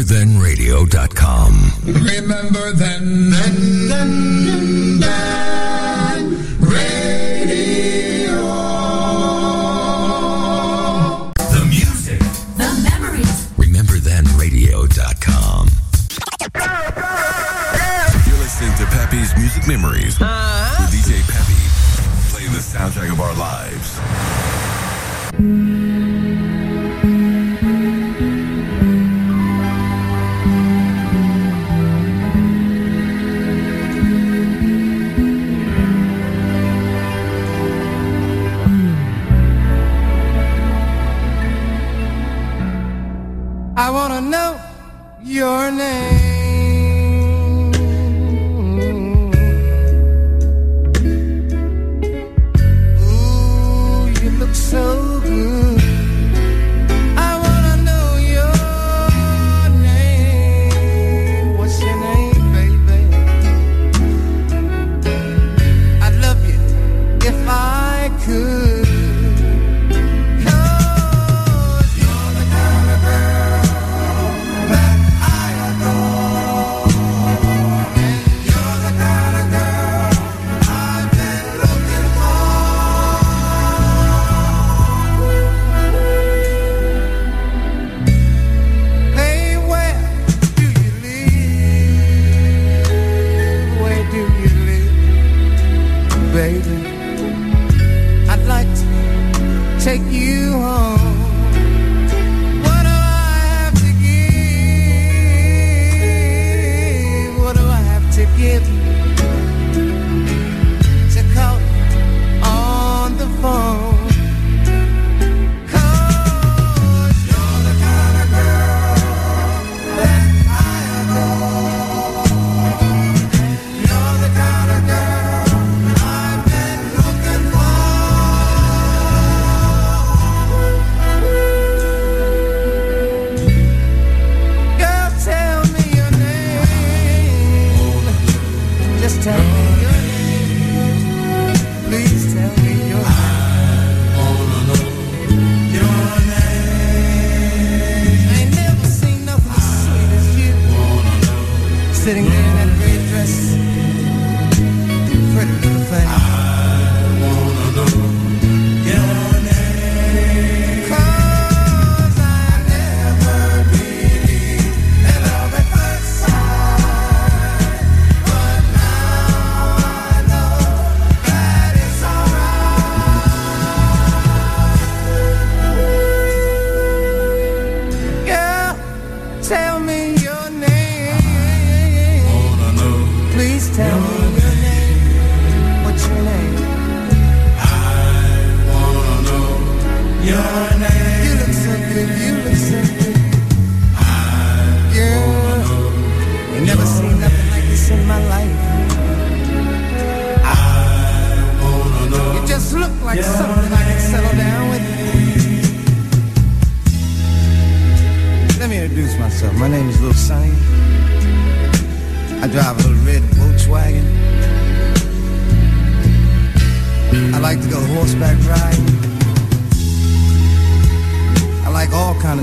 RememberThenRadio.com. Remember then, then, then, then, radio. The music, the memories. RememberThenRadio.com. You're listening to Peppy's Music Memories with uh-huh. DJ Peppy, playing the soundtrack of our lives. your name.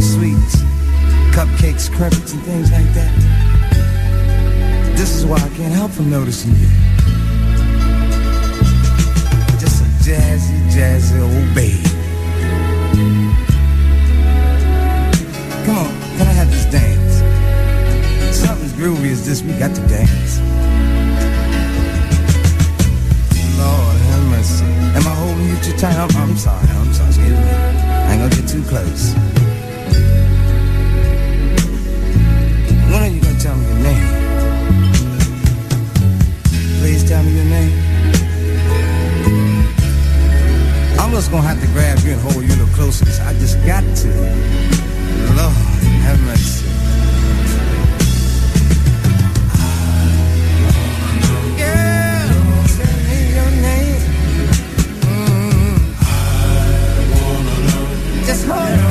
sweets, cupcakes, crumpets, and things like that. This is why I can't help from noticing you. Just a jazzy, jazzy old babe. Come on, can I have this dance? Something as groovy as this, we got to dance. Lord have mercy. Am I holding you too tight? I'm, I'm sorry, I'm sorry, excuse me. I ain't gonna get too close. When are you gonna tell me your name? Please tell me your name. I'm just gonna have to grab you and hold you a little closer. I just got to. Lord, have mercy. Mm-hmm. Just hold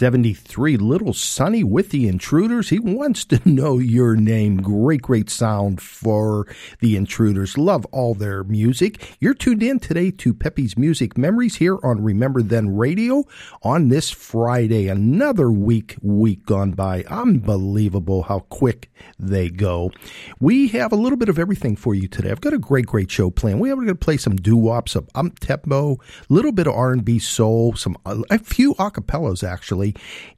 1973, Little Sonny with the Intruders. He wants to know your name. Great, great sound for the Intruders. Love all their music. You're tuned in today to Pepe's Music Memories here on Remember Then Radio on this Friday. Another week, week gone by. Unbelievable how quick they go. We have a little bit of everything for you today. I've got a great, great show planned. We are going to play some doo-wop, some up tempo, a little bit of R&B soul, some a few acapellas actually,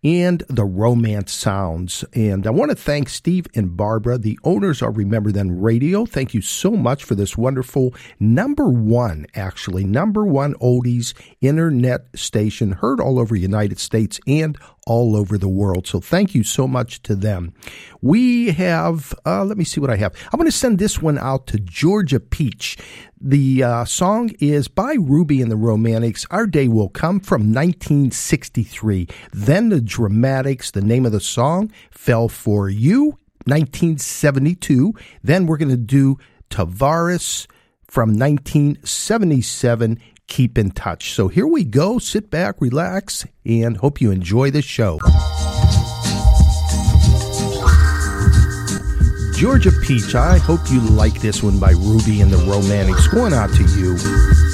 and the romance sounds. And I want to thank Steve and Barbara, the owners of Remember Then Radio. Thank you so much for this wonderful number one, actually number one oldies internet station heard all over United States and all over the world. So thank you so much to them. We have, uh, let me see what I have. I'm going to send this one out to Georgia Peach. The uh, song is by Ruby and the Romantics. Our Day Will Come from 1963. Then the Dramatics, the name of the song, Fell For You, 1972. Then we're going to do Tavares from 1977 keep in touch. So here we go. Sit back, relax, and hope you enjoy the show. Georgia Peach, I hope you like this one by Ruby and the Romantics. Going out to you.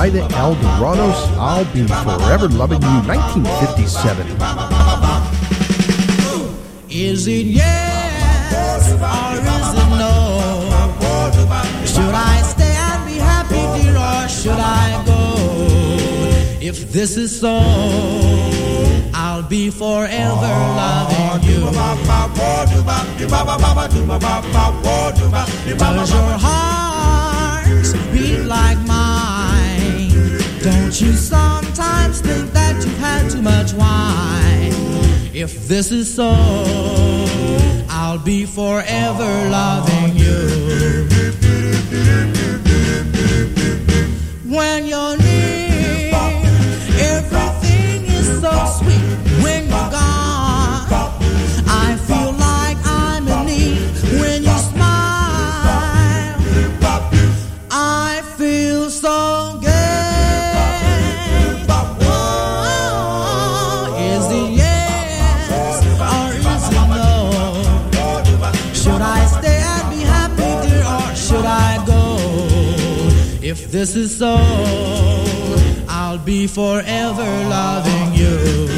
by the Eldorados, I'll Be Forever Loving You, 1957. Is it yes or is it no? Should I stay and be happy, dear, or should I go? If this is so, I'll be forever loving you. Does your heart beat like you sometimes think that you've had too much wine? If this is so, I'll be forever loving you. this is so. I'll be forever loving you.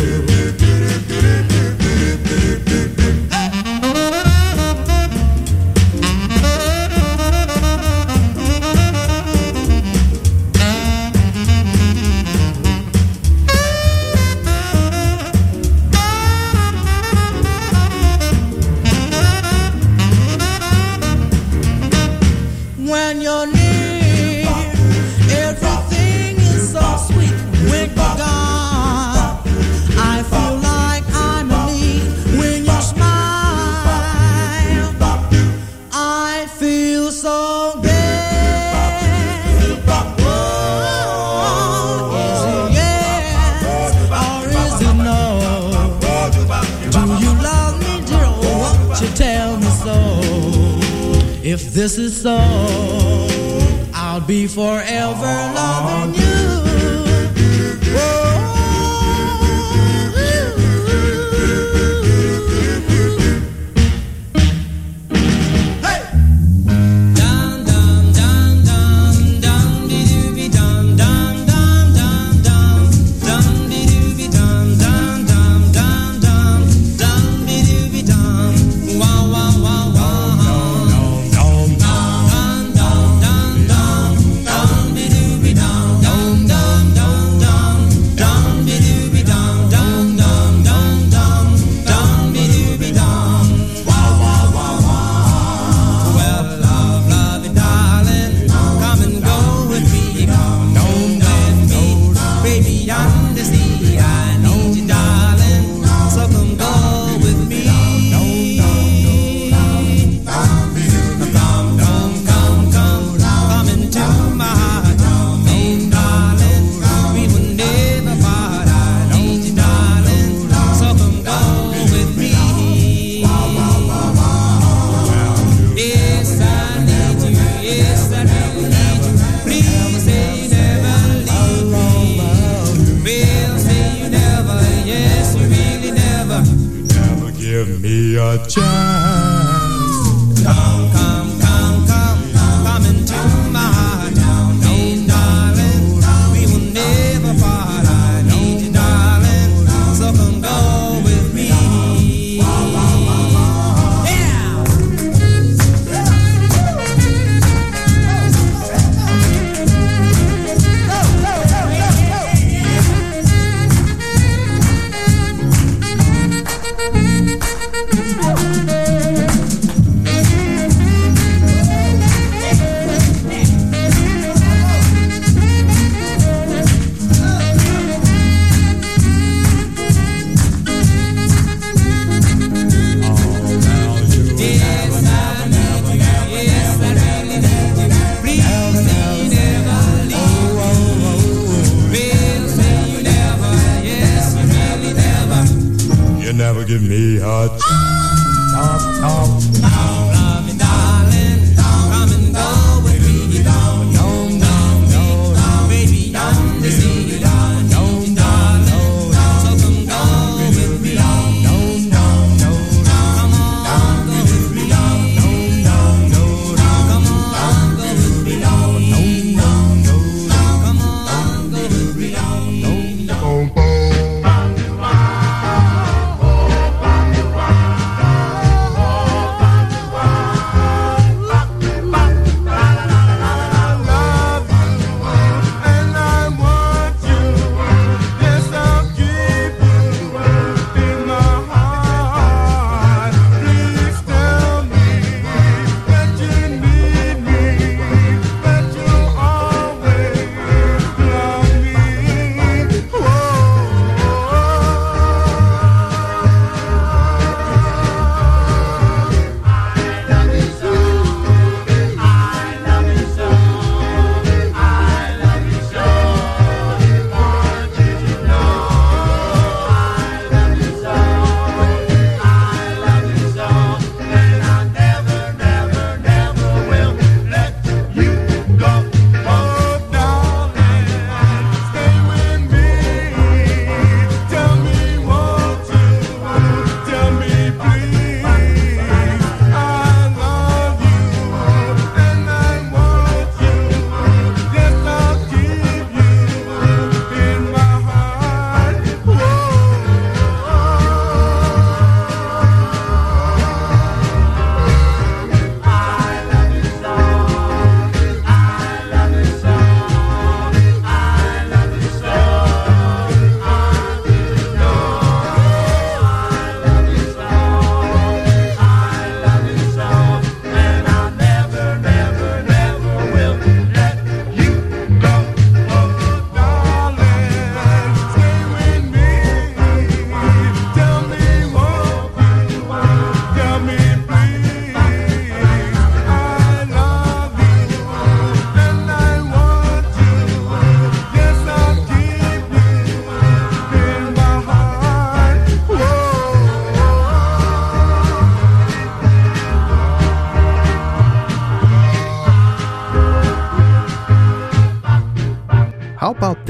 If this is so, I'll be forever loving you.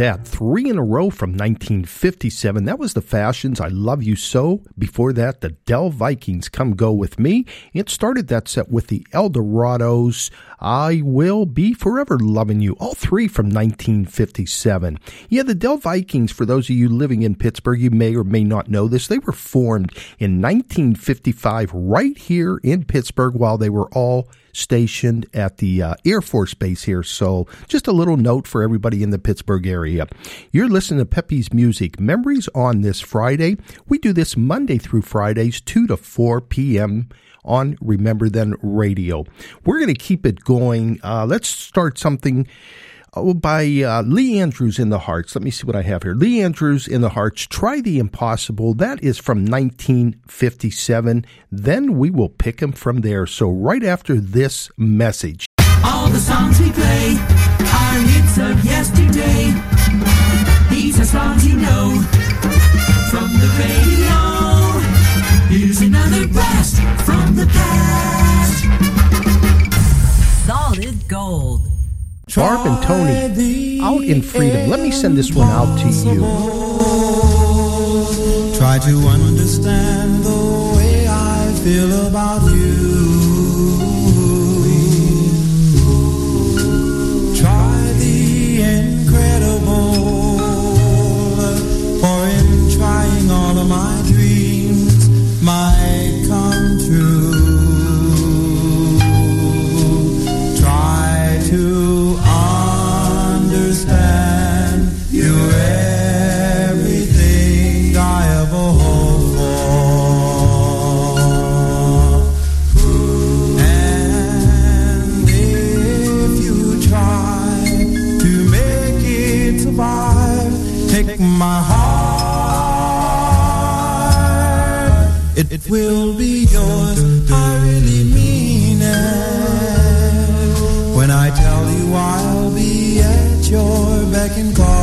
That? Three in a row from 1957. That was the Fashions. I Love You So. Before that, the Dell Vikings Come Go With Me. It started that set with the Eldorados. I Will Be Forever Loving You. All three from 1957. Yeah, the Dell Vikings, for those of you living in Pittsburgh, you may or may not know this. They were formed in 1955 right here in Pittsburgh while they were all stationed at the uh, Air Force Base here. So, just a little note for everybody in the Pittsburgh area. You're listening to Pepe's Music Memories on this Friday. We do this Monday through Fridays, 2 to 4 p.m. on Remember Then Radio. We're going to keep it going. Uh, let's start something. Oh, by uh, Lee Andrews in the Hearts. Let me see what I have here. Lee Andrews in the Hearts, Try the Impossible. That is from 1957. Then we will pick him from there. So, right after this message. All the songs we play are hits of yesterday. These are songs you know from the radio. Here's another blast from the past. Solid gold. Barb and Tony out in freedom. Let me send this one out to you. Try to understand the way I feel about you. Try the incredible, for in trying all of my take my heart. It, it will be yours. I really mean it. When I tell you I'll be at your beck and call.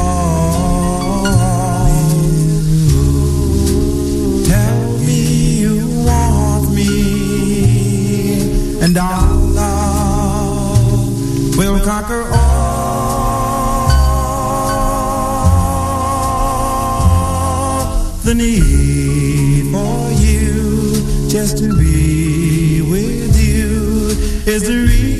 Is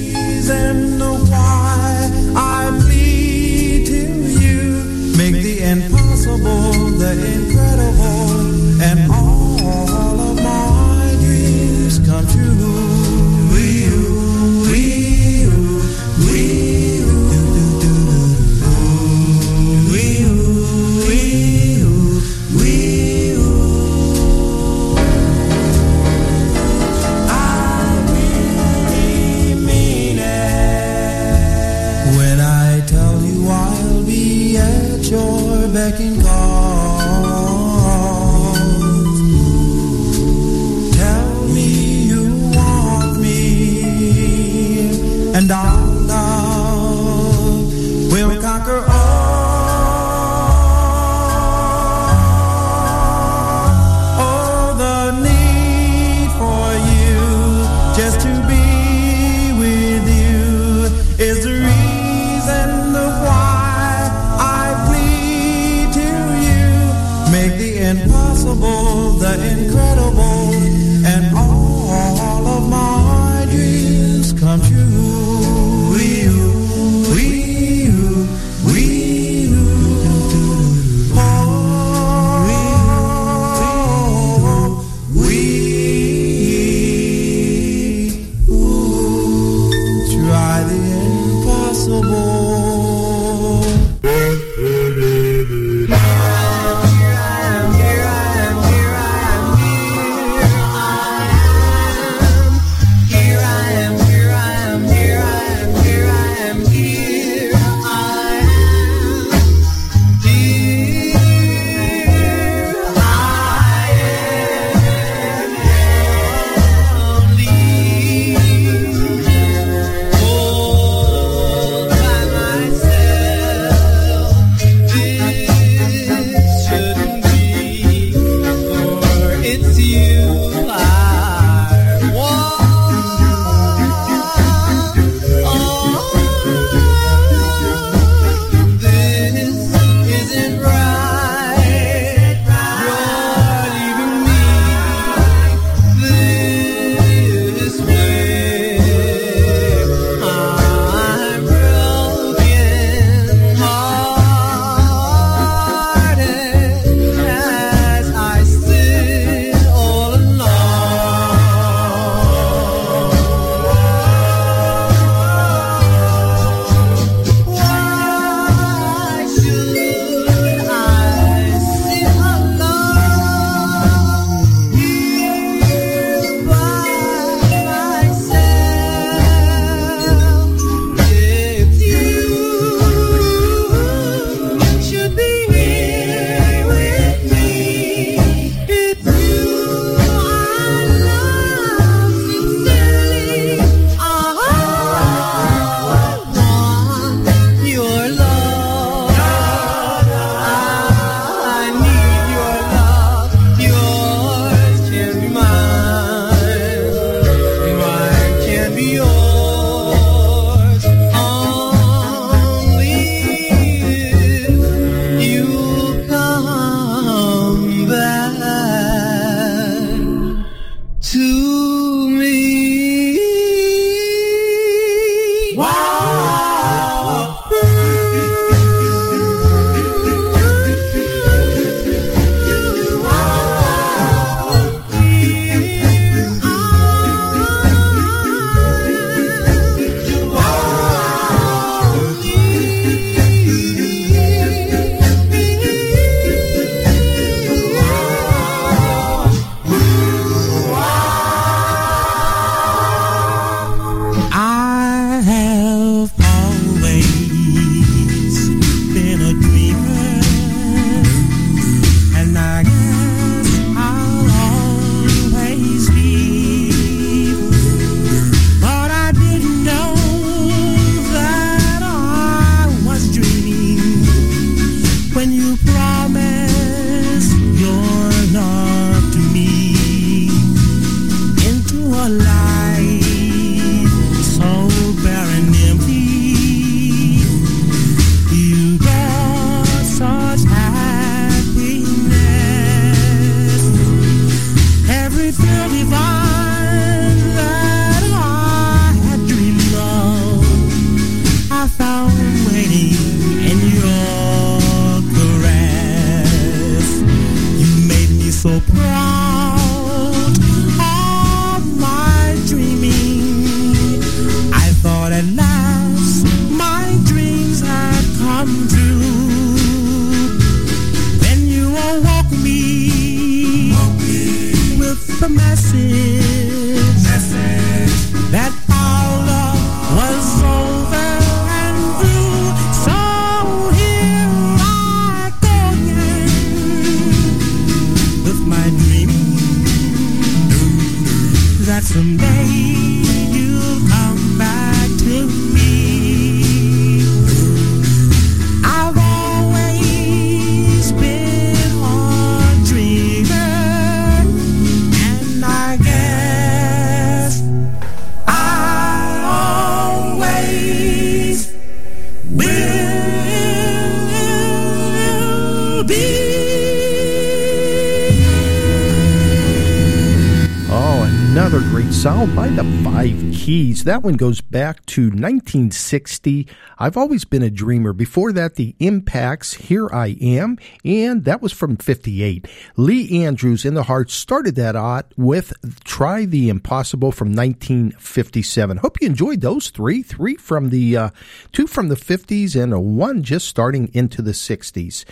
Keys. That one goes back to 1960. I've always been a dreamer. Before that, the Impacts, Here I Am, and that was from 58. Lee Andrews in the Heart started that out with Try the Impossible from 1957. Hope you enjoyed those three. Three from the, uh, two from the 50s and a one just starting into the 60s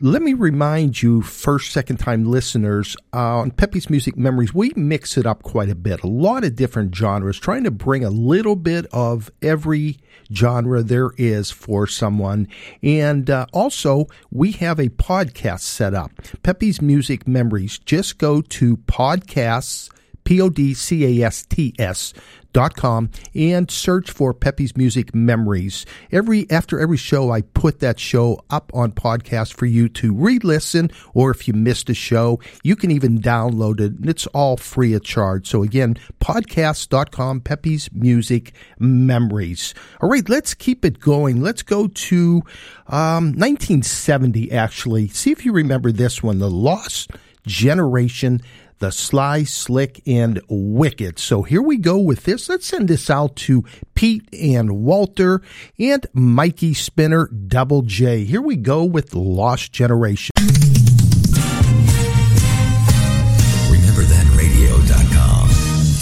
let me remind you, first, second time listeners, uh, on Pepe's Music Memories, we mix it up quite a bit. A lot of different genres, trying to bring a little bit of every genre there is for someone. And uh, also, we have a podcast set up. Pepe's Music Memories. Just go to podcasts, P O D C A S T S com and search for Pepe's Music Memories. Every after every show I put that show up on podcast for you to re-listen or if you missed a show, you can even download it and it's all free of charge. So again, podcast.com Pepe's Music Memories. All right, let's keep it going. Let's go to um, 1970 actually. See if you remember this one, The Lost Generation the Sly, Slick, and Wicked. So here we go with this. Let's send this out to Pete and Walter and Mikey Spinner, Double J. Here we go with Lost Generation. RememberThenRadio.com.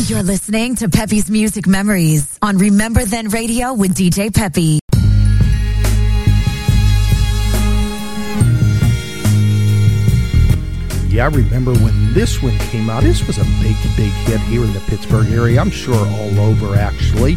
You're listening to Pepe's Music Memories on Remember Then Radio with DJ Pepe. I remember when this one came out. This was a big, big hit here in the Pittsburgh area. I'm sure all over, actually.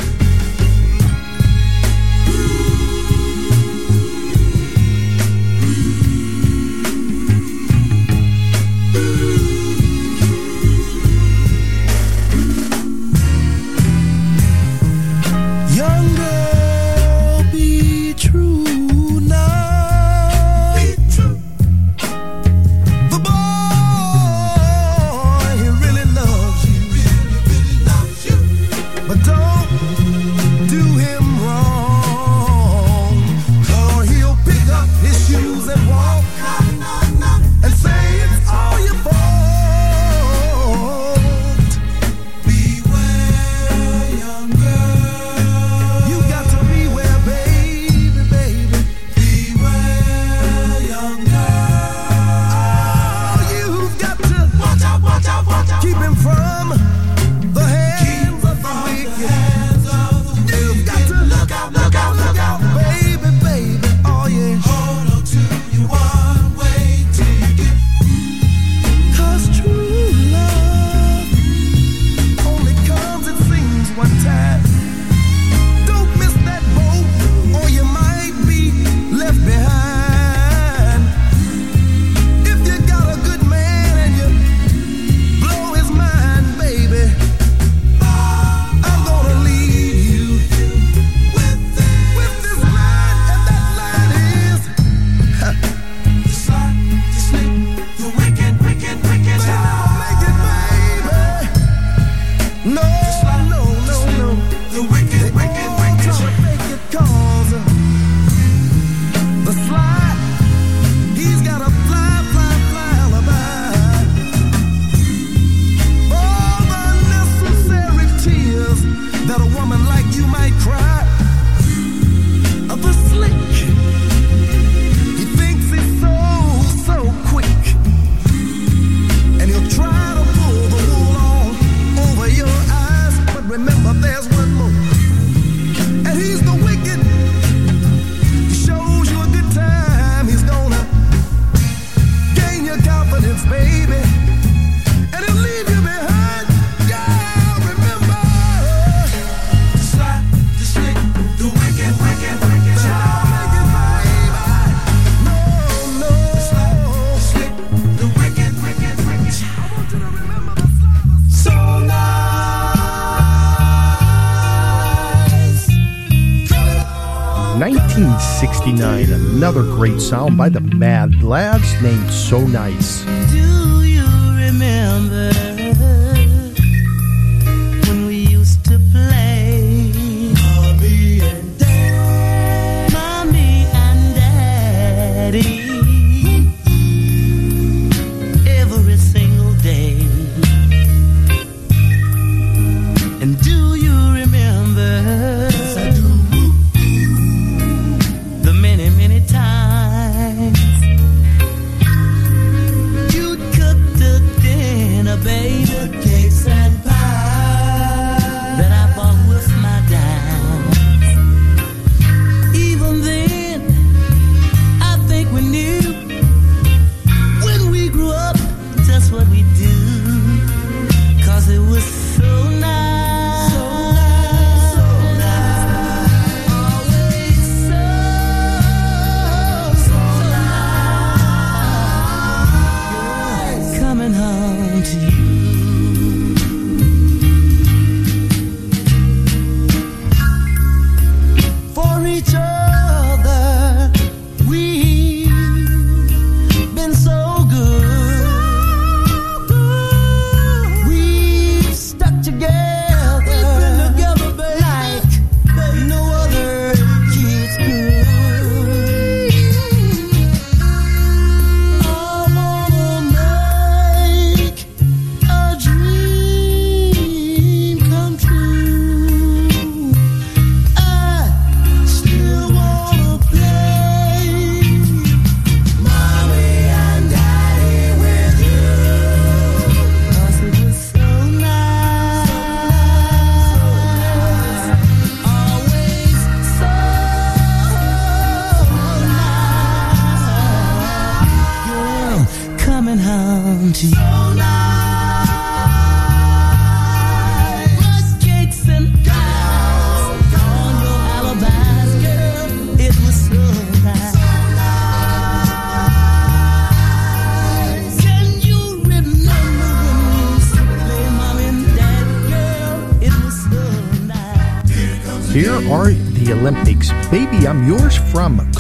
great sound by the Mad Lads named So Nice.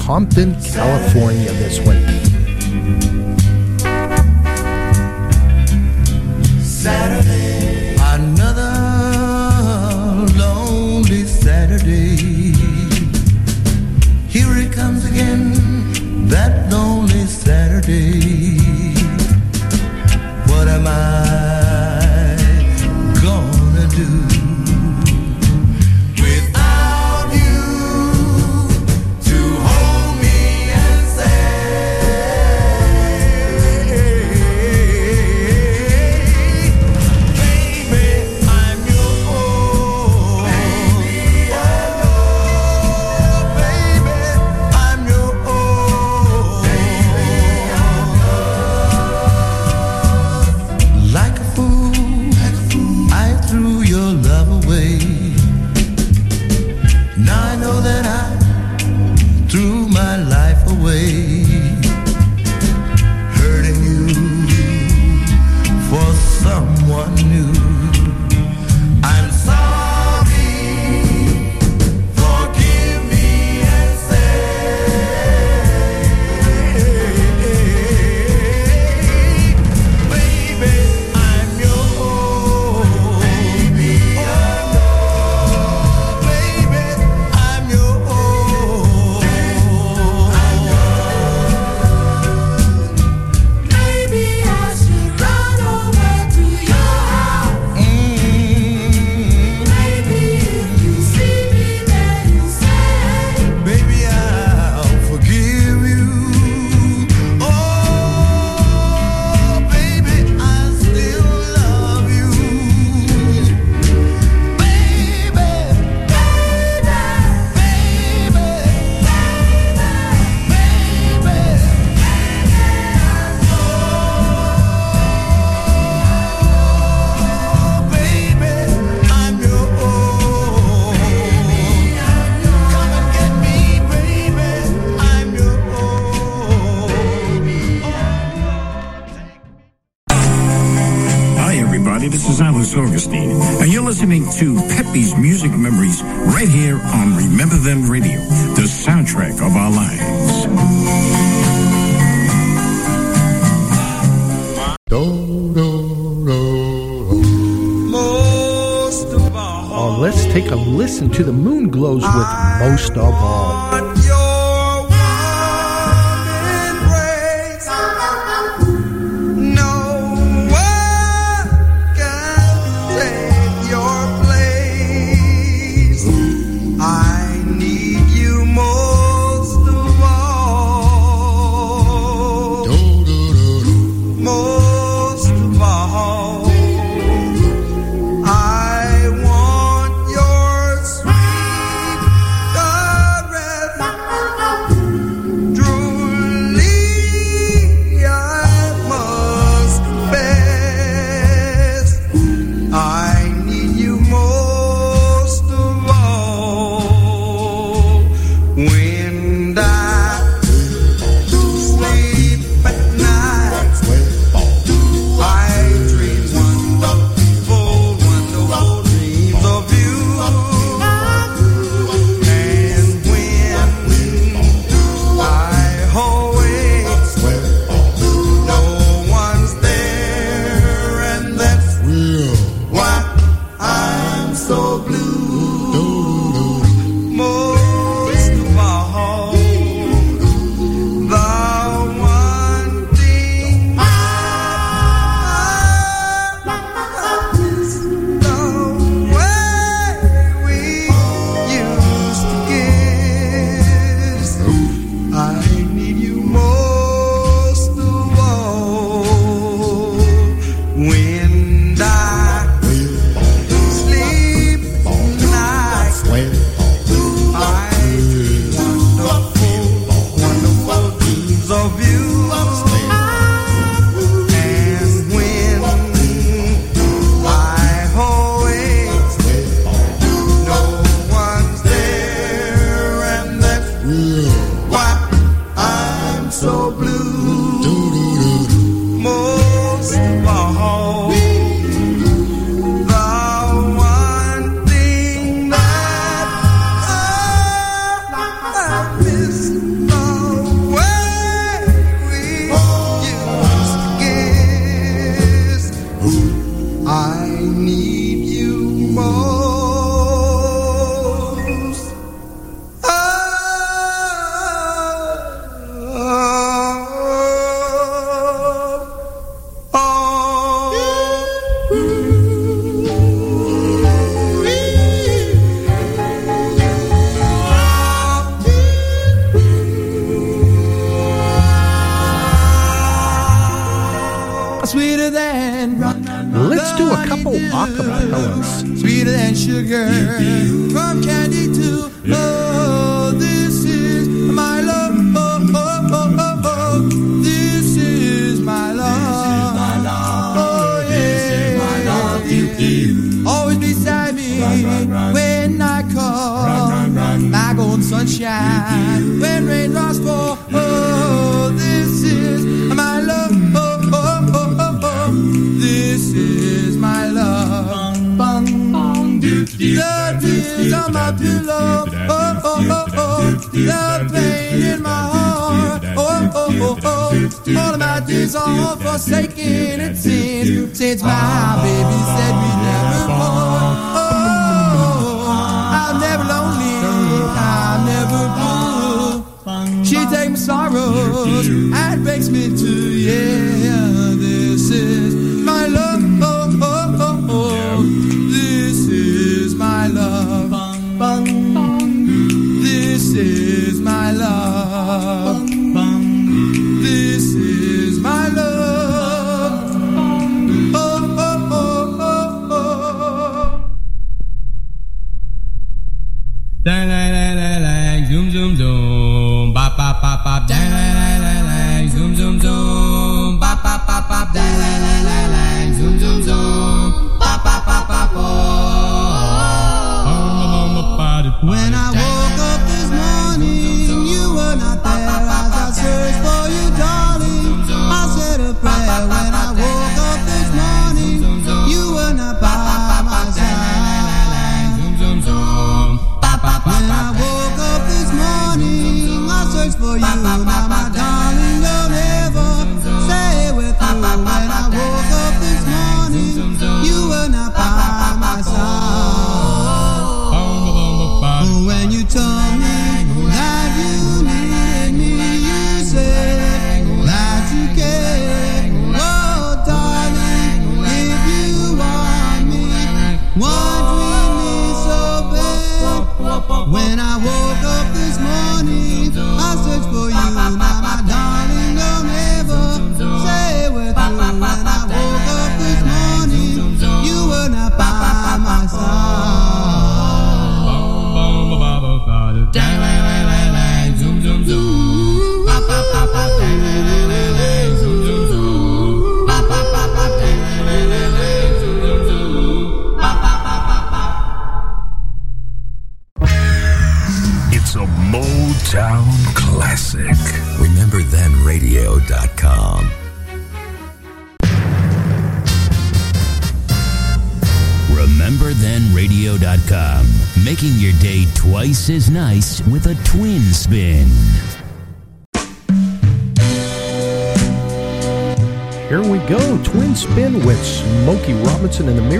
Compton, California. Listen to the Moonglows with Most of All.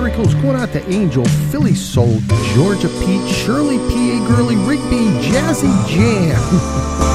Michael's Going Out to Angel, Philly Soul, Georgia Pete, Shirley P.A. Gurley, Rigby, Jazzy Jam.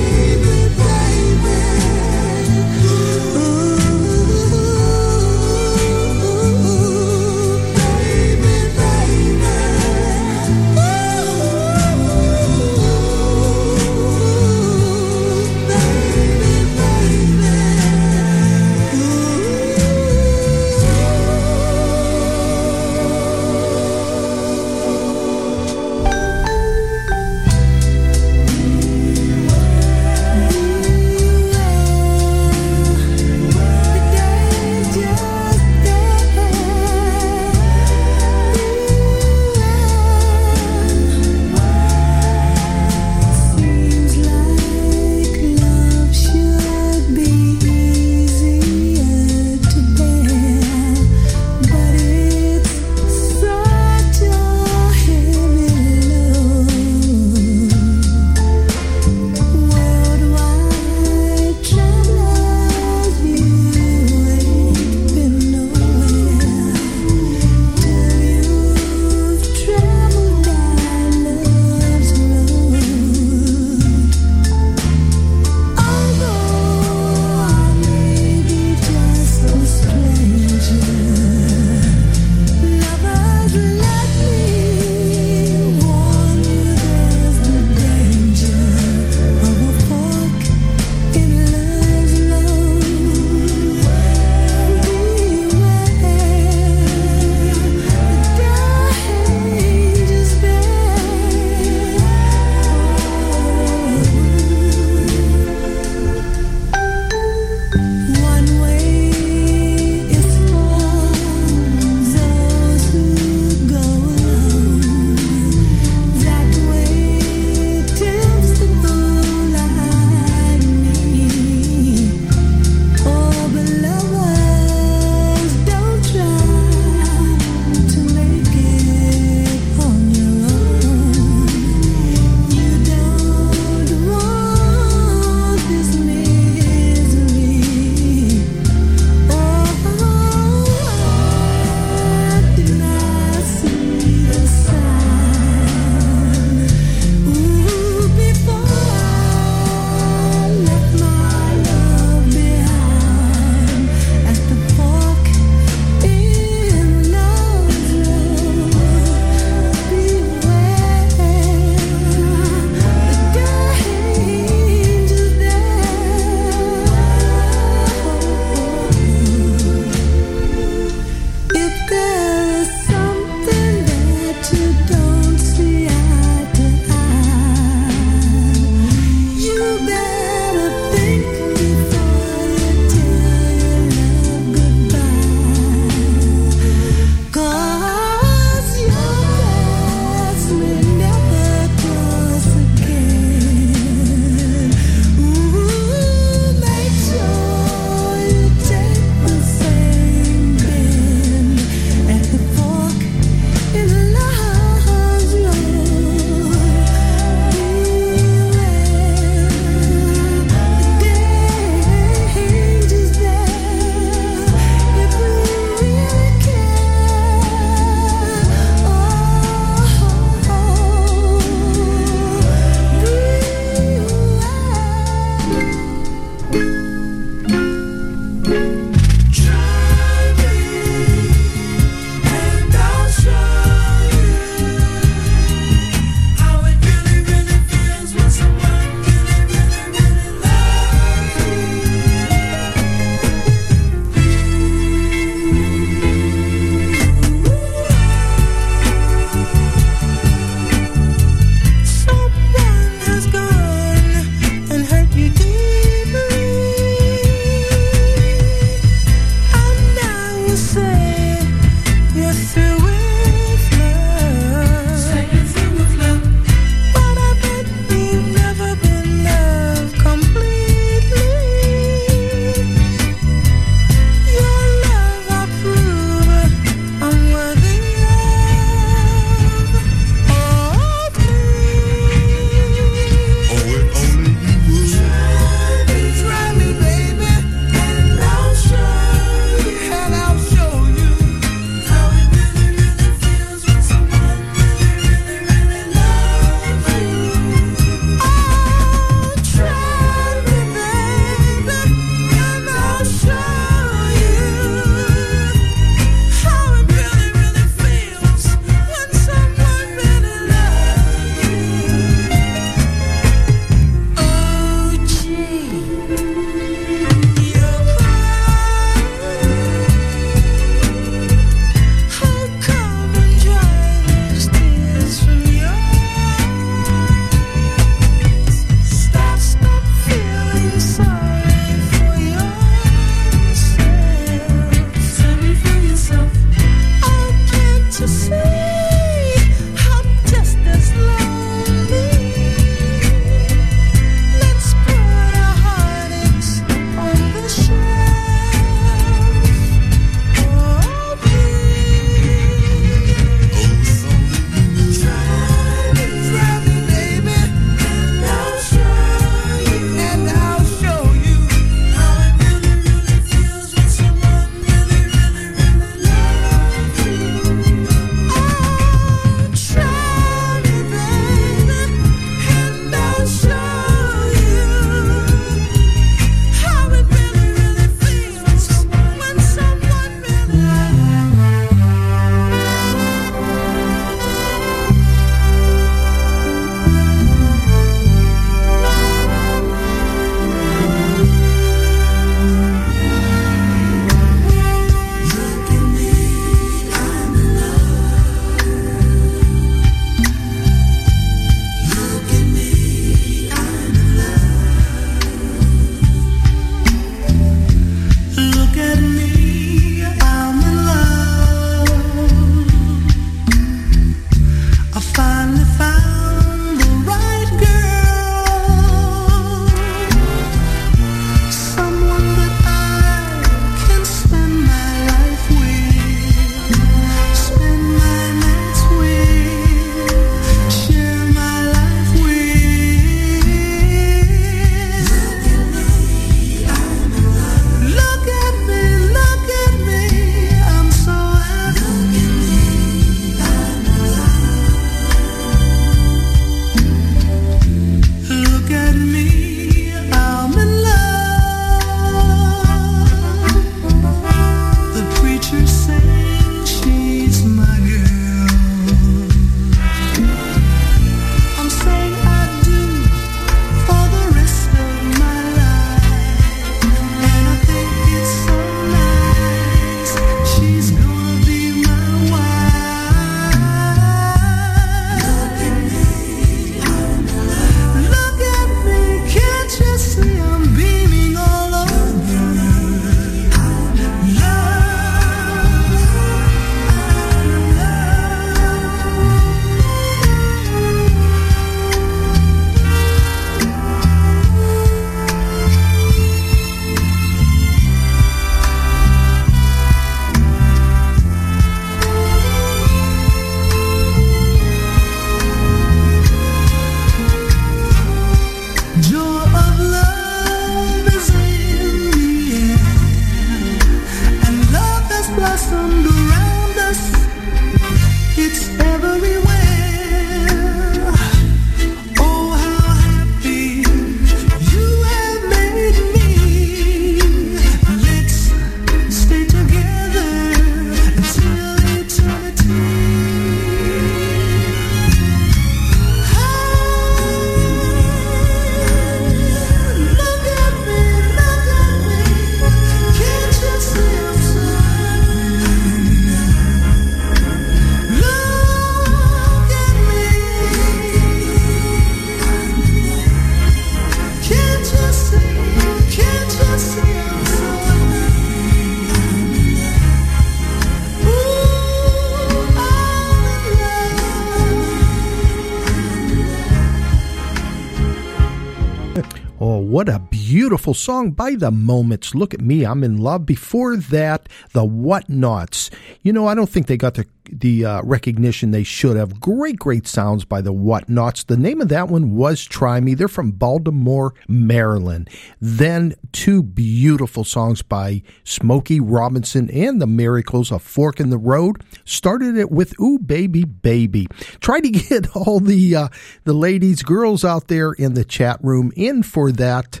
what a beautiful song by the Moments. Look at me, I'm in love. Before that, the Whatnauts. You know, I don't think they got the the uh, recognition they should have. Great, great sounds by the Whatnauts. The name of that one was Try Me. They're from Baltimore, Maryland. Then two beautiful songs by Smokey Robinson and the Miracles, A Fork in the Road. Started it with Ooh Baby Baby. Try to get all the uh, the ladies, girls out there in the chat room in for that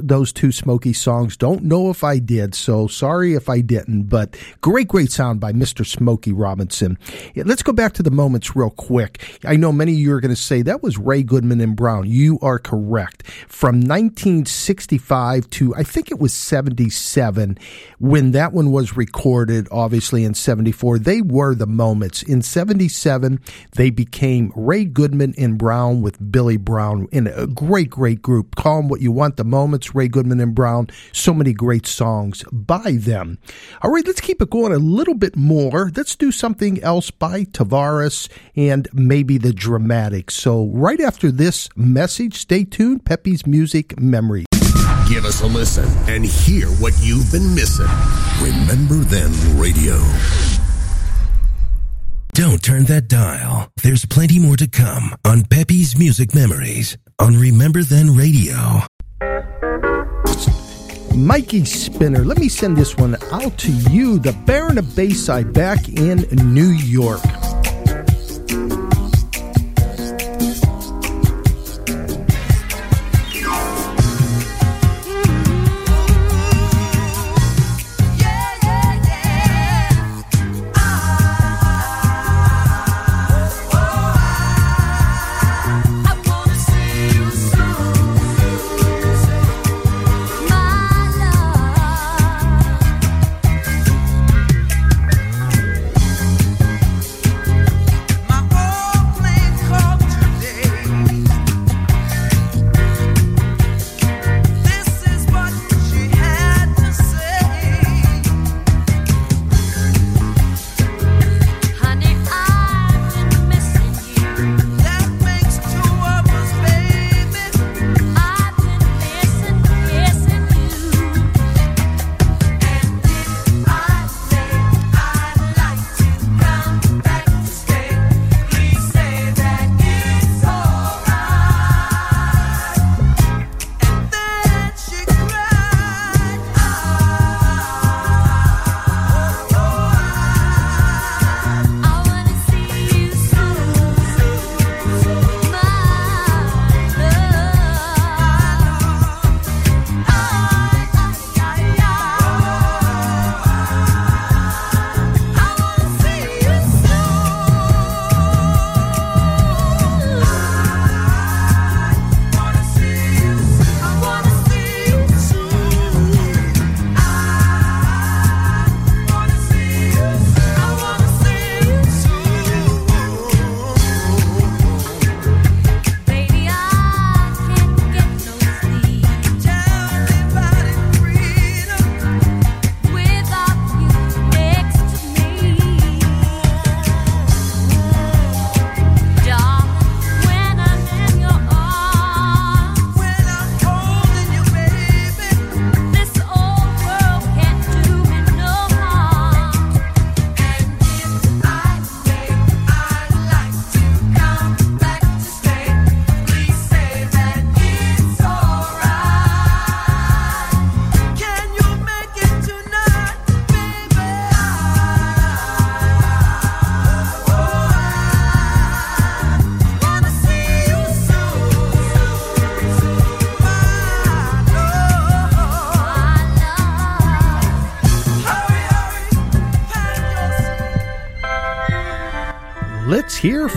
those two Smokey songs. Don't know if I did, so sorry if I didn't, but great, great sound by Mr. Smokey Robinson. Let's go back to the moments real quick. I know many of you are going to say that was Ray Goodman and Brown. You are correct. From 1965 to I think it was 77 when that one was recorded, obviously in 74, they were the moments. In 77, they became Ray Goodman and Brown with Billy Brown in a great, great group. Call them what you want, the moments, Ray Goodman and Brown. So many great songs by them. All right, let's keep it going a little bit more. Let's do something else by Tavares and maybe the Dramatics. So right after this message, stay tuned. Pepe's Music Memories. Give us a listen and hear what you've been missing. Remember Then Radio. Don't turn that dial. There's plenty more to come on Pepe's Music Memories on Remember Then Radio. Mikey Spinner, let me send this one out to you, the Baron of Bayside, back in New York.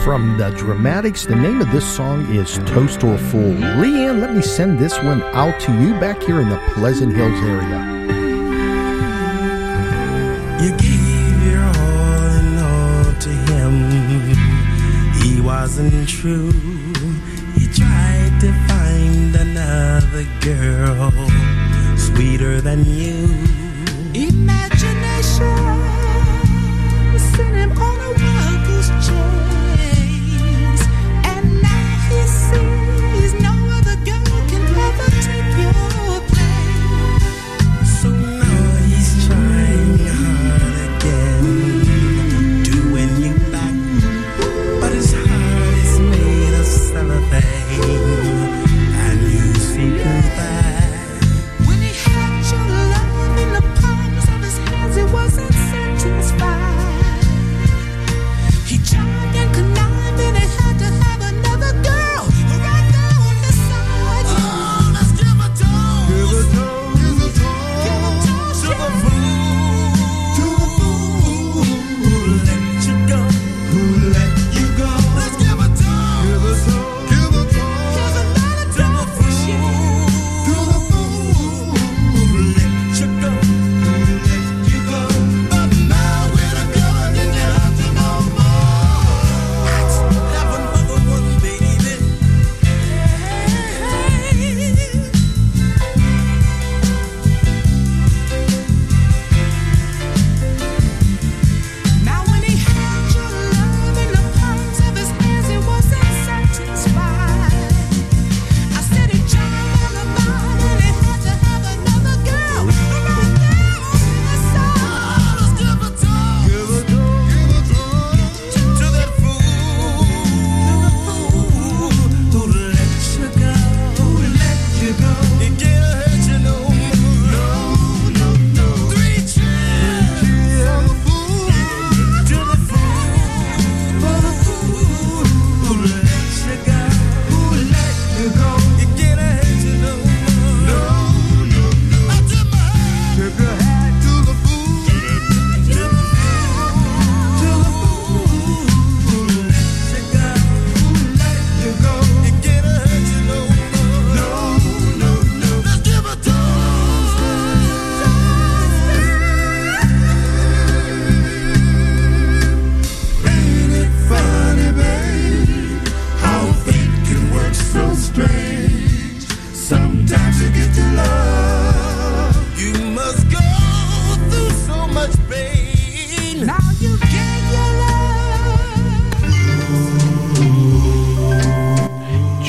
from the Dramatics. The name of this song is "Toast or Fool. Leanne, let me send this one out to you back here in the Pleasant Hills area. You gave your all and all to him. He wasn't true. He tried to find another girl sweeter than you. Imagination sent him on a wild goose chase.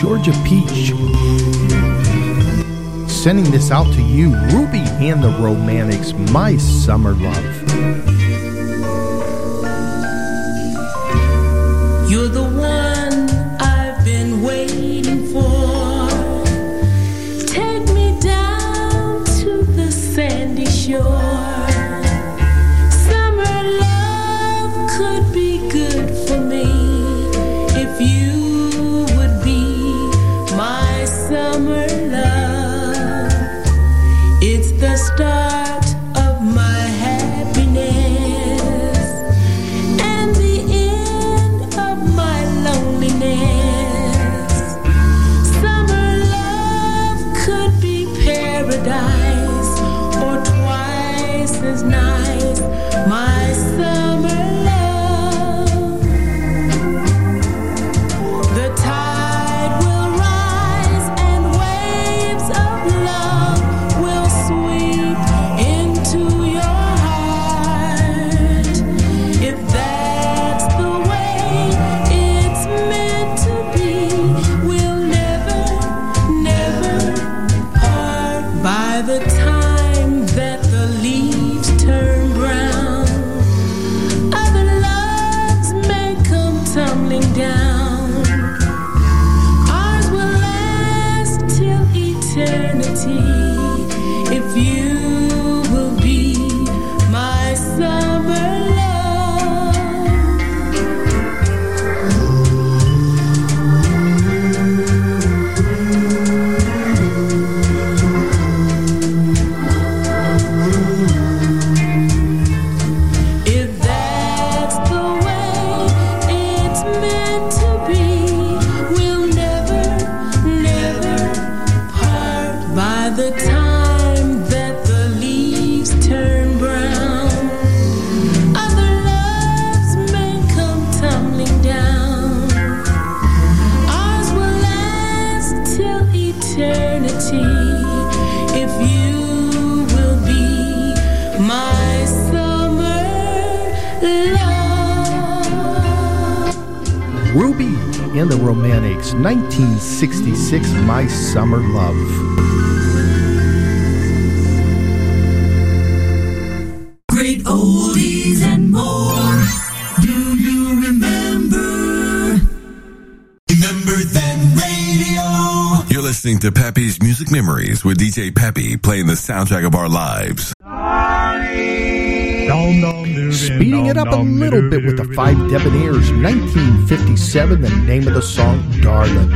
Georgia Peach. Sending this out to you, Ruby and the Romantics, My Summer Love. 66 My Summer Love. Great oldies and more. Do you remember? Remember then radio. You're listening to Peppy's Music Memories with DJ Peppy playing the soundtrack of our lives. Speeding it up a little bit with the Five Debonaires, 1957, the name of the song, Darling.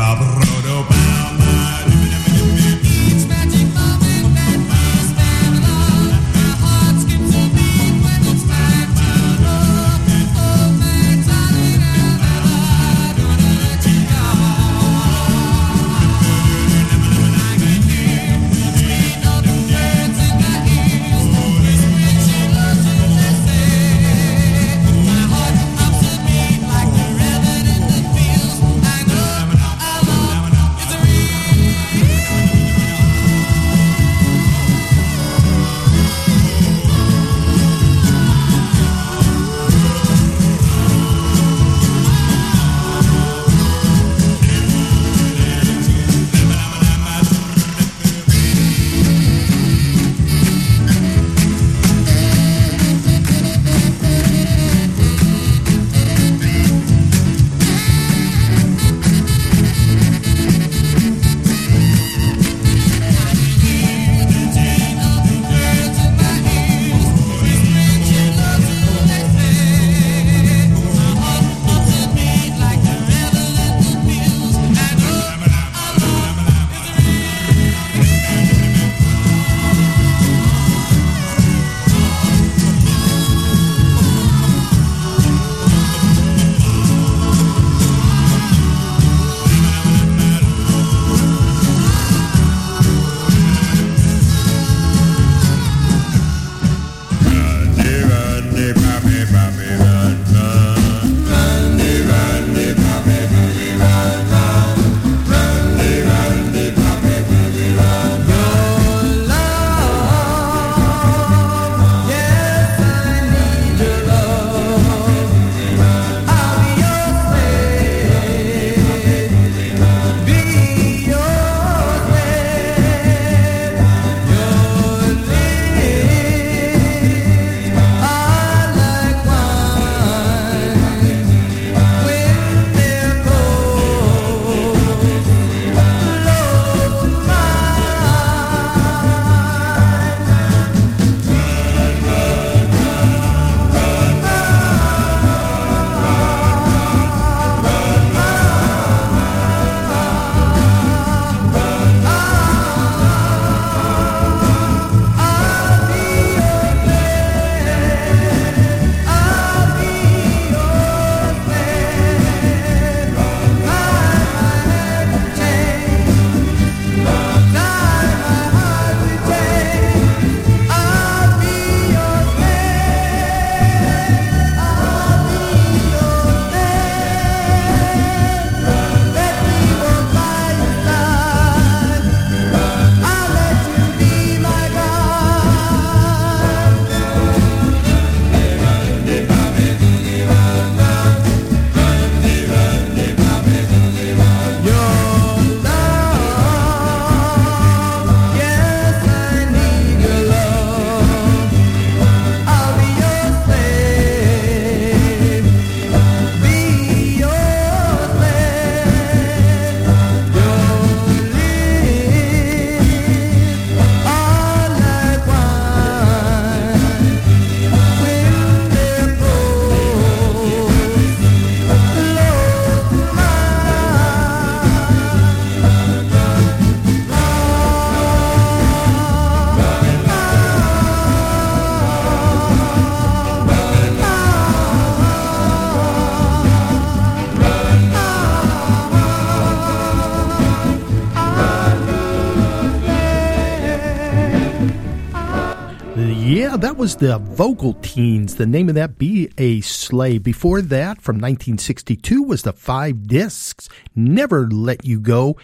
about that was the Vocal Teens. The name of that, Be a Slay. Before that, from 1962, was the Five Discs, Never Let You Go.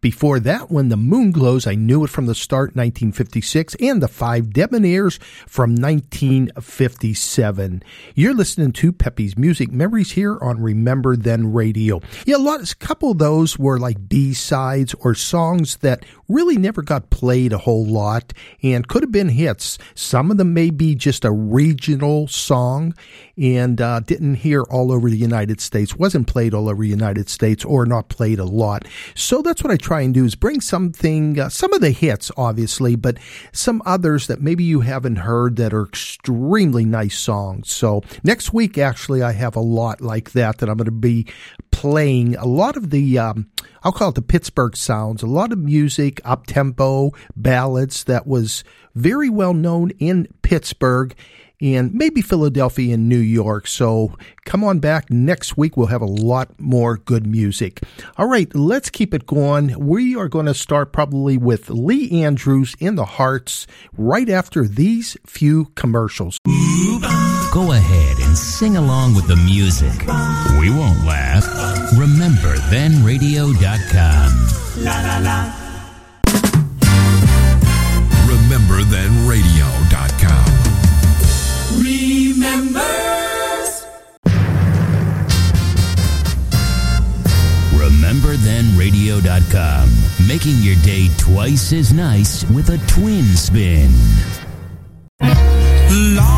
Before that one, The Moonglows, I Knew It From the Start, 1956, and The Five Debonaires from 1957. You're listening to Pepe's Music Memories here on Remember Then Radio. Yeah, a lot, a couple of those were like B-sides or songs that really never got played a whole lot and could have been hits. Some of them may be just a regional song and uh, didn't hear all over the United States, wasn't played all over the United States or not played a lot. So that's what I try and do is bring something, uh, some of the hits, obviously, but some others that maybe you haven't heard that are extremely nice songs. So next week, actually, I have a lot like that that I'm going to be playing. A lot of the, um, I'll call it the Pittsburgh sounds, a lot of music, up tempo, ballads that was very well known in Pittsburgh and maybe Philadelphia and New York. So come on back next week. We'll have a lot more good music. All right, let's keep it going. We are going to start probably with Lee Andrews in the Hearts right after these few commercials. Go ahead sing along with the music. We won't laugh. Remember thenradio.com. La la la. RememberThenRadio.com. Remembers. RememberThenRadio.com. Making your day twice as nice with a twin spin. Long,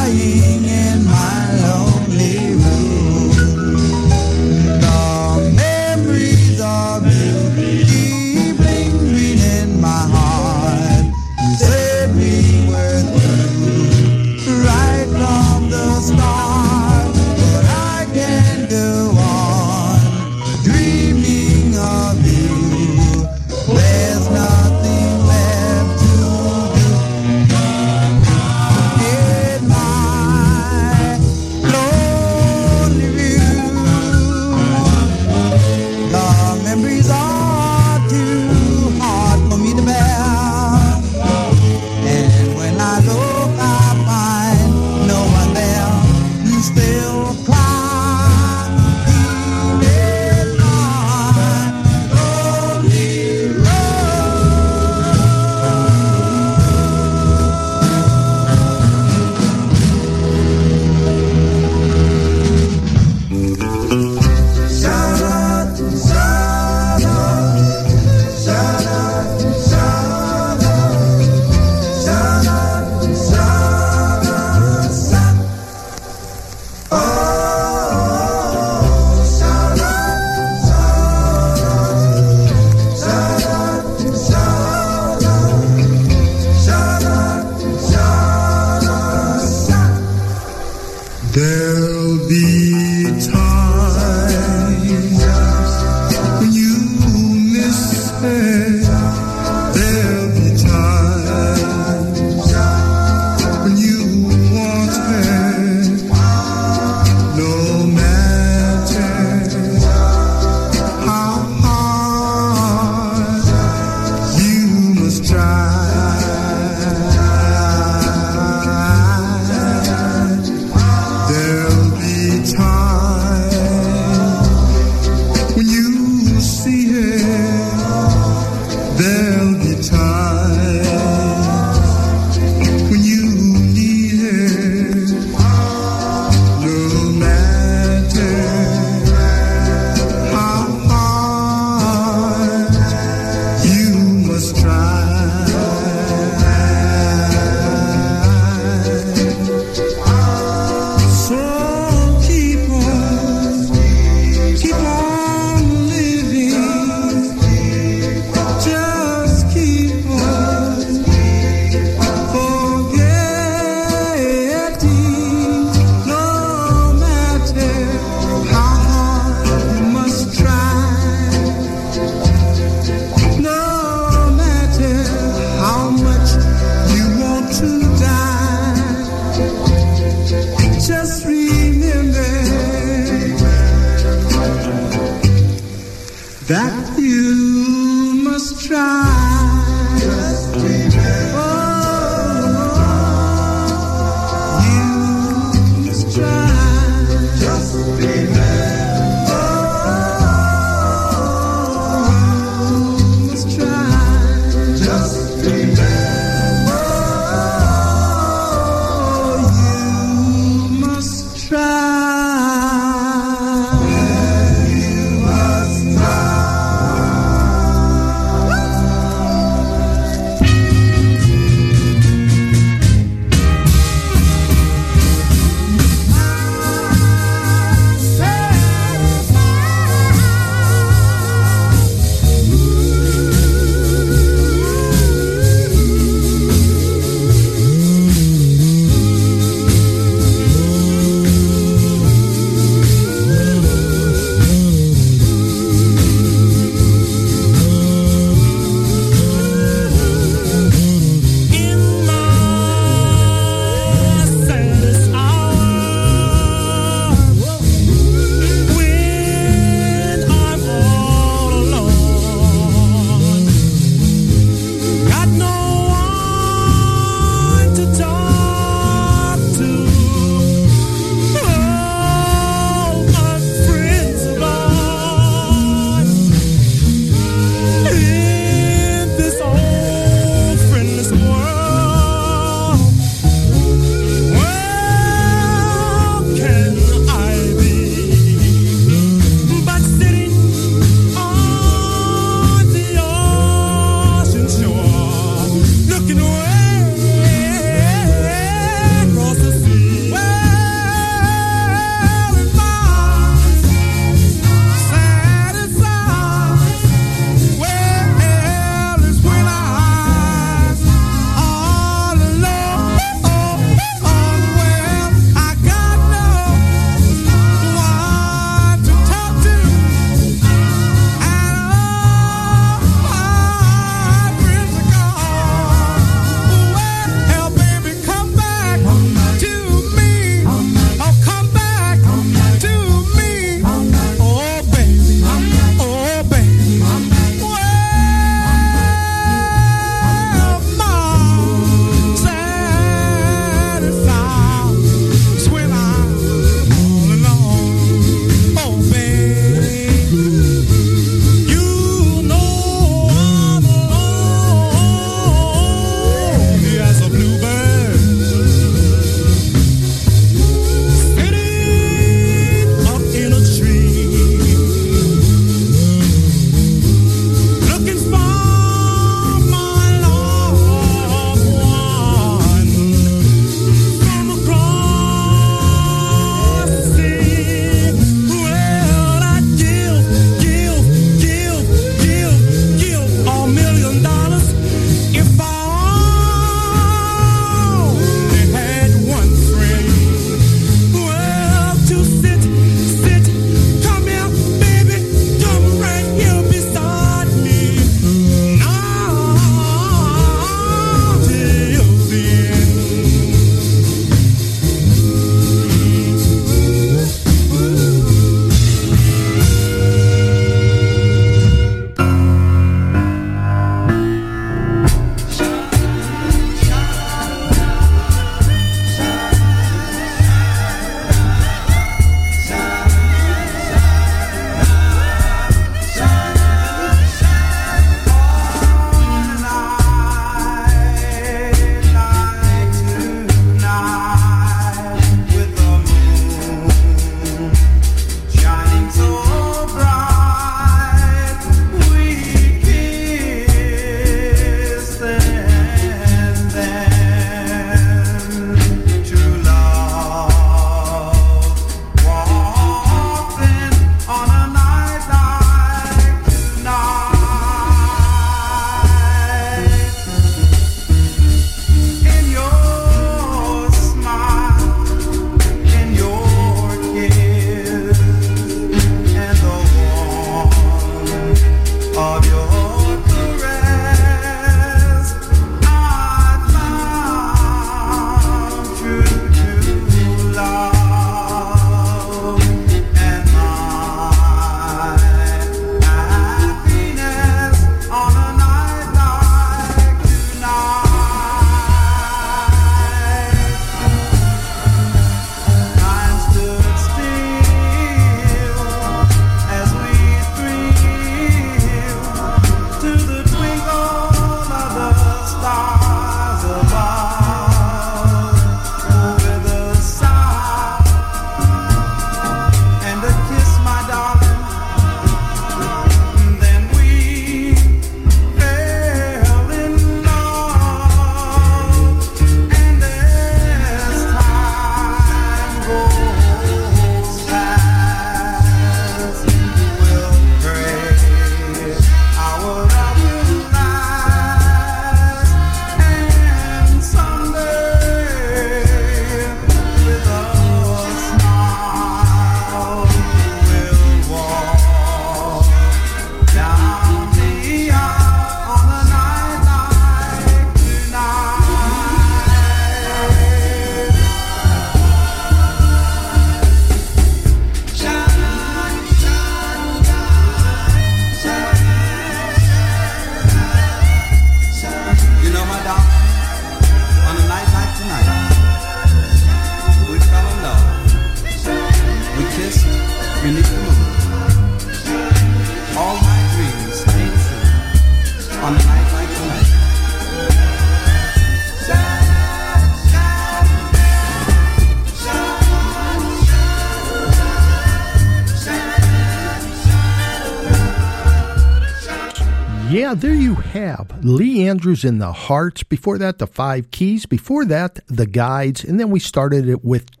Andrews in the Hearts. Before that, the Five Keys. Before that, the Guides. And then we started it with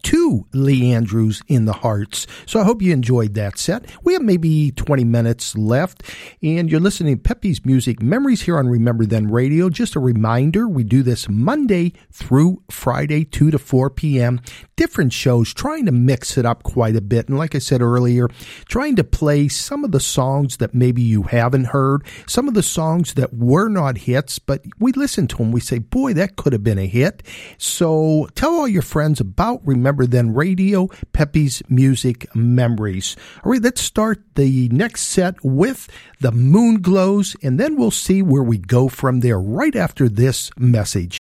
Lee Andrews in the Hearts. So I hope you enjoyed that set. We have maybe 20 minutes left, and you're listening to Pepe's Music Memories here on Remember Then Radio. Just a reminder, we do this Monday through Friday, 2 to 4 p.m. Different shows, trying to mix it up quite a bit. And like I said earlier, trying to play some of the songs that maybe you haven't heard, some of the songs that were not hits, but we listen to them. We say, boy, that could have been a hit. So tell all your friends about Remember Then Then radio, Pepe's Music Memories. All right, let's start the next set with The Moonglows, and then we'll see where we go from there right after this message.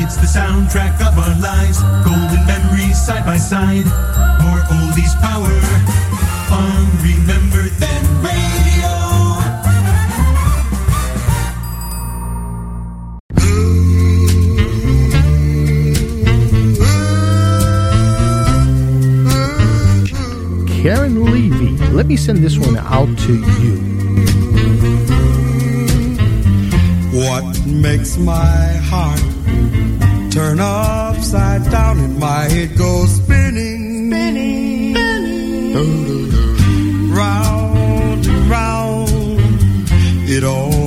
It's the soundtrack of our lives, golden memories side by side. More oldies power on Remember Then Radio. Karen Levy, let me send this one out to you. What makes my heart turn upside down and my head goes spinning, spinning, spinning. round and round? It only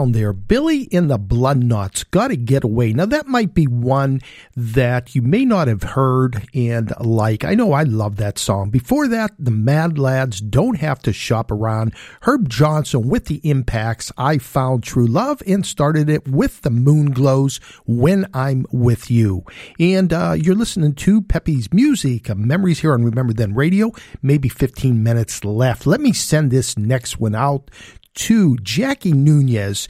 Sound there. Billy in the Whatnauts. Gotta get away. Now, that might be one that you may not have heard and like. I know I love that song. Before that, the Mad Lads don't have to shop around. Herb Johnson with the Impacts. I found true love and started it with the Moonglows when I'm with you. And uh, you're listening to Pepe's Music, Memories here on Remember Then Radio. Maybe 15 minutes left. Let me send this next one out to Jackie Nunez.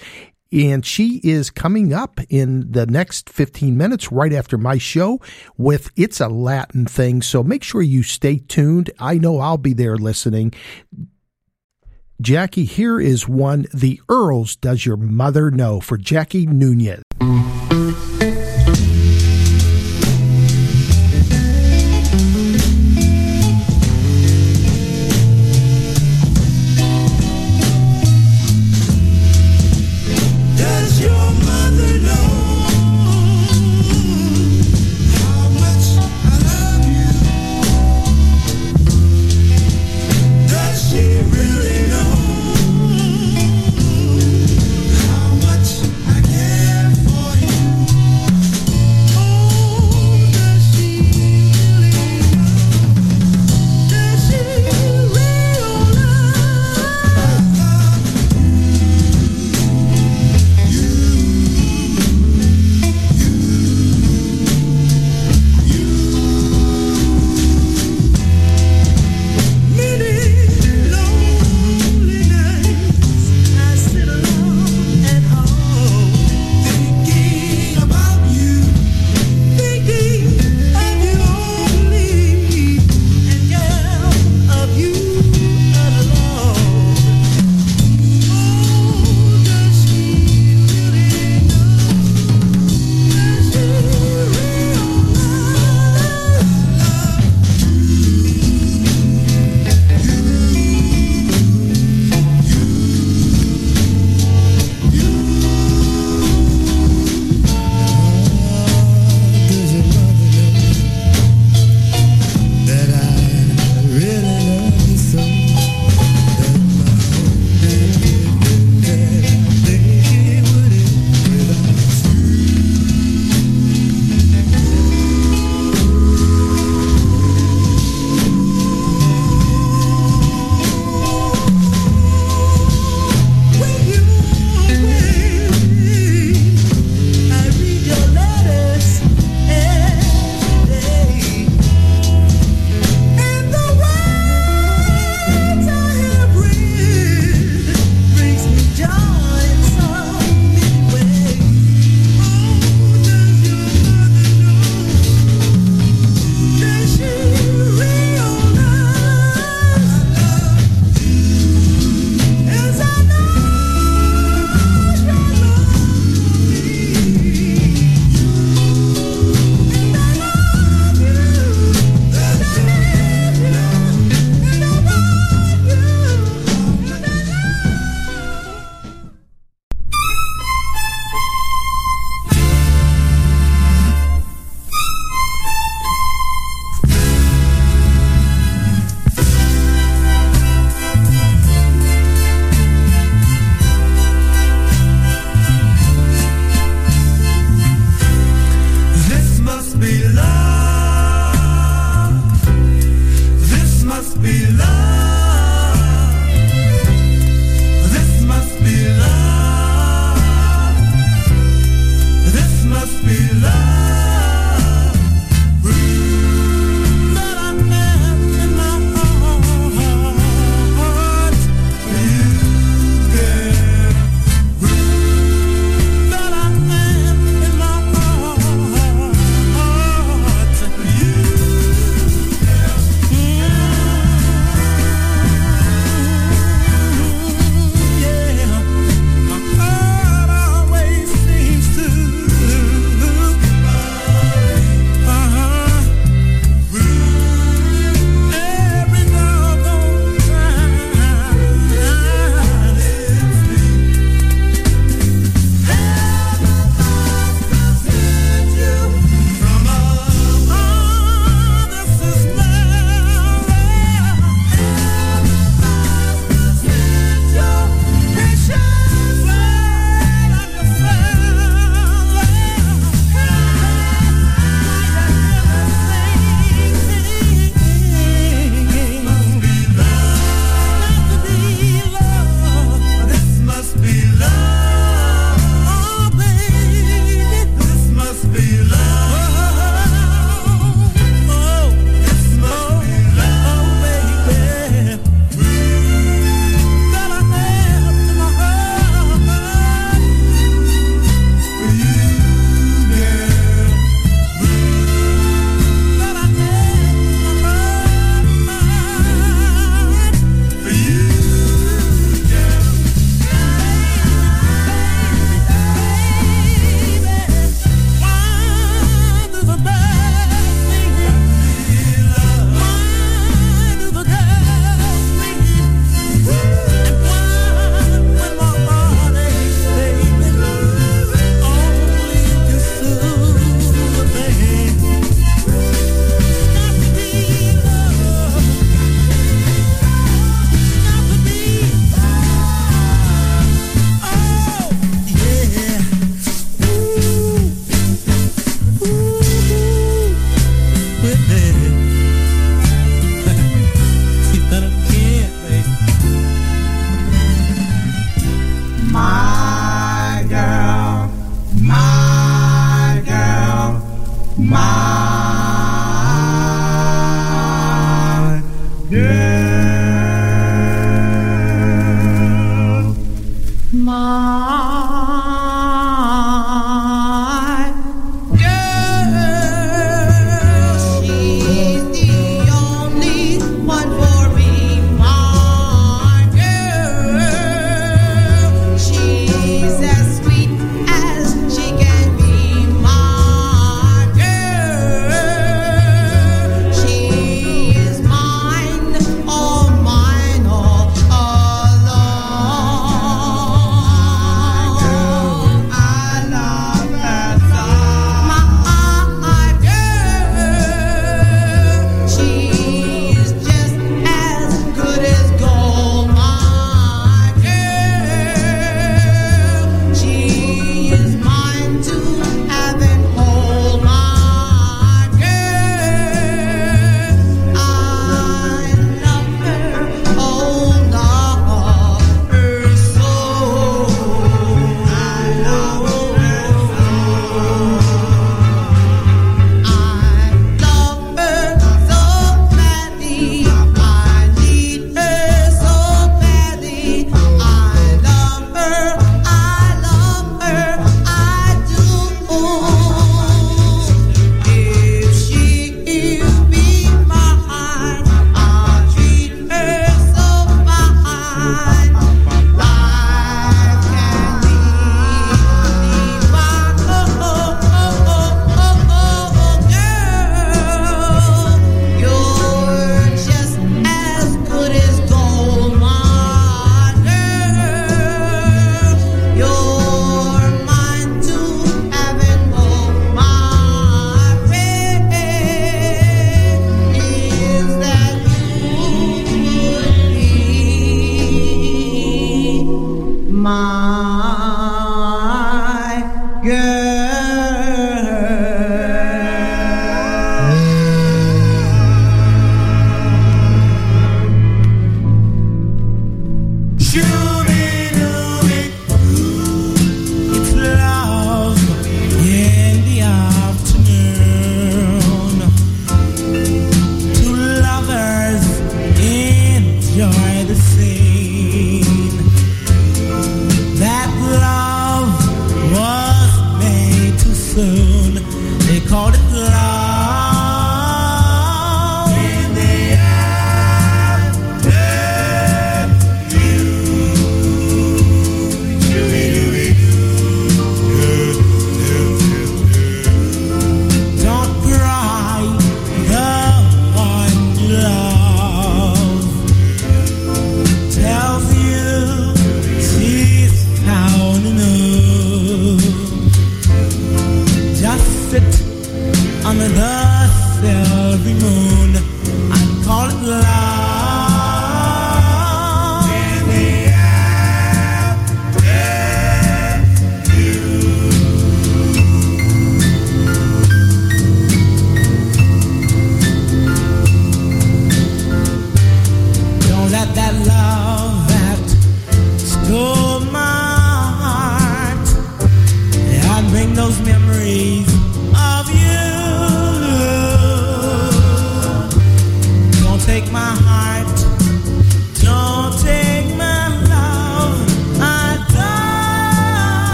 And she is coming up in the next 15 minutes right after my show with It's a Latin Thing. So make sure you stay tuned. I know I'll be there listening. Jackie, here is one The Earls Does Your Mother Know for Jackie Nunez.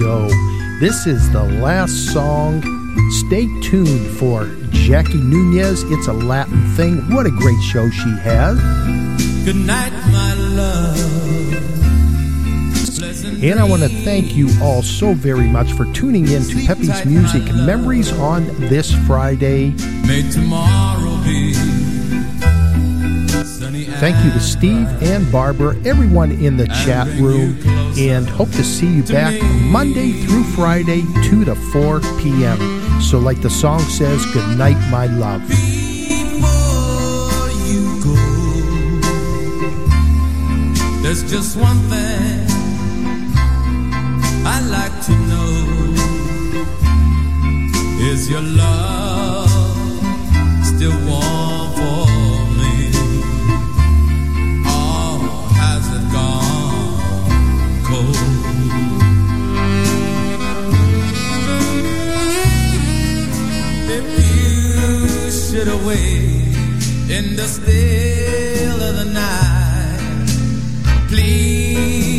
Go? This is the last song. Stay tuned for Jackie Nunez, It's a Latin Thing. What a great show she has. Good night, my love. And I want to thank you all so very much for tuning in to Pepe's Music Memories on this Friday. May tomorrow be sunny Thank you to Steve and Barbara, everyone in the chat room, and hope to see you back Monday through Friday, 2 to 4 p.m. So, like the song says, good night, my love. before you go. There's just one thing I'd like to know. Is your love still warm awake in the still of the night, please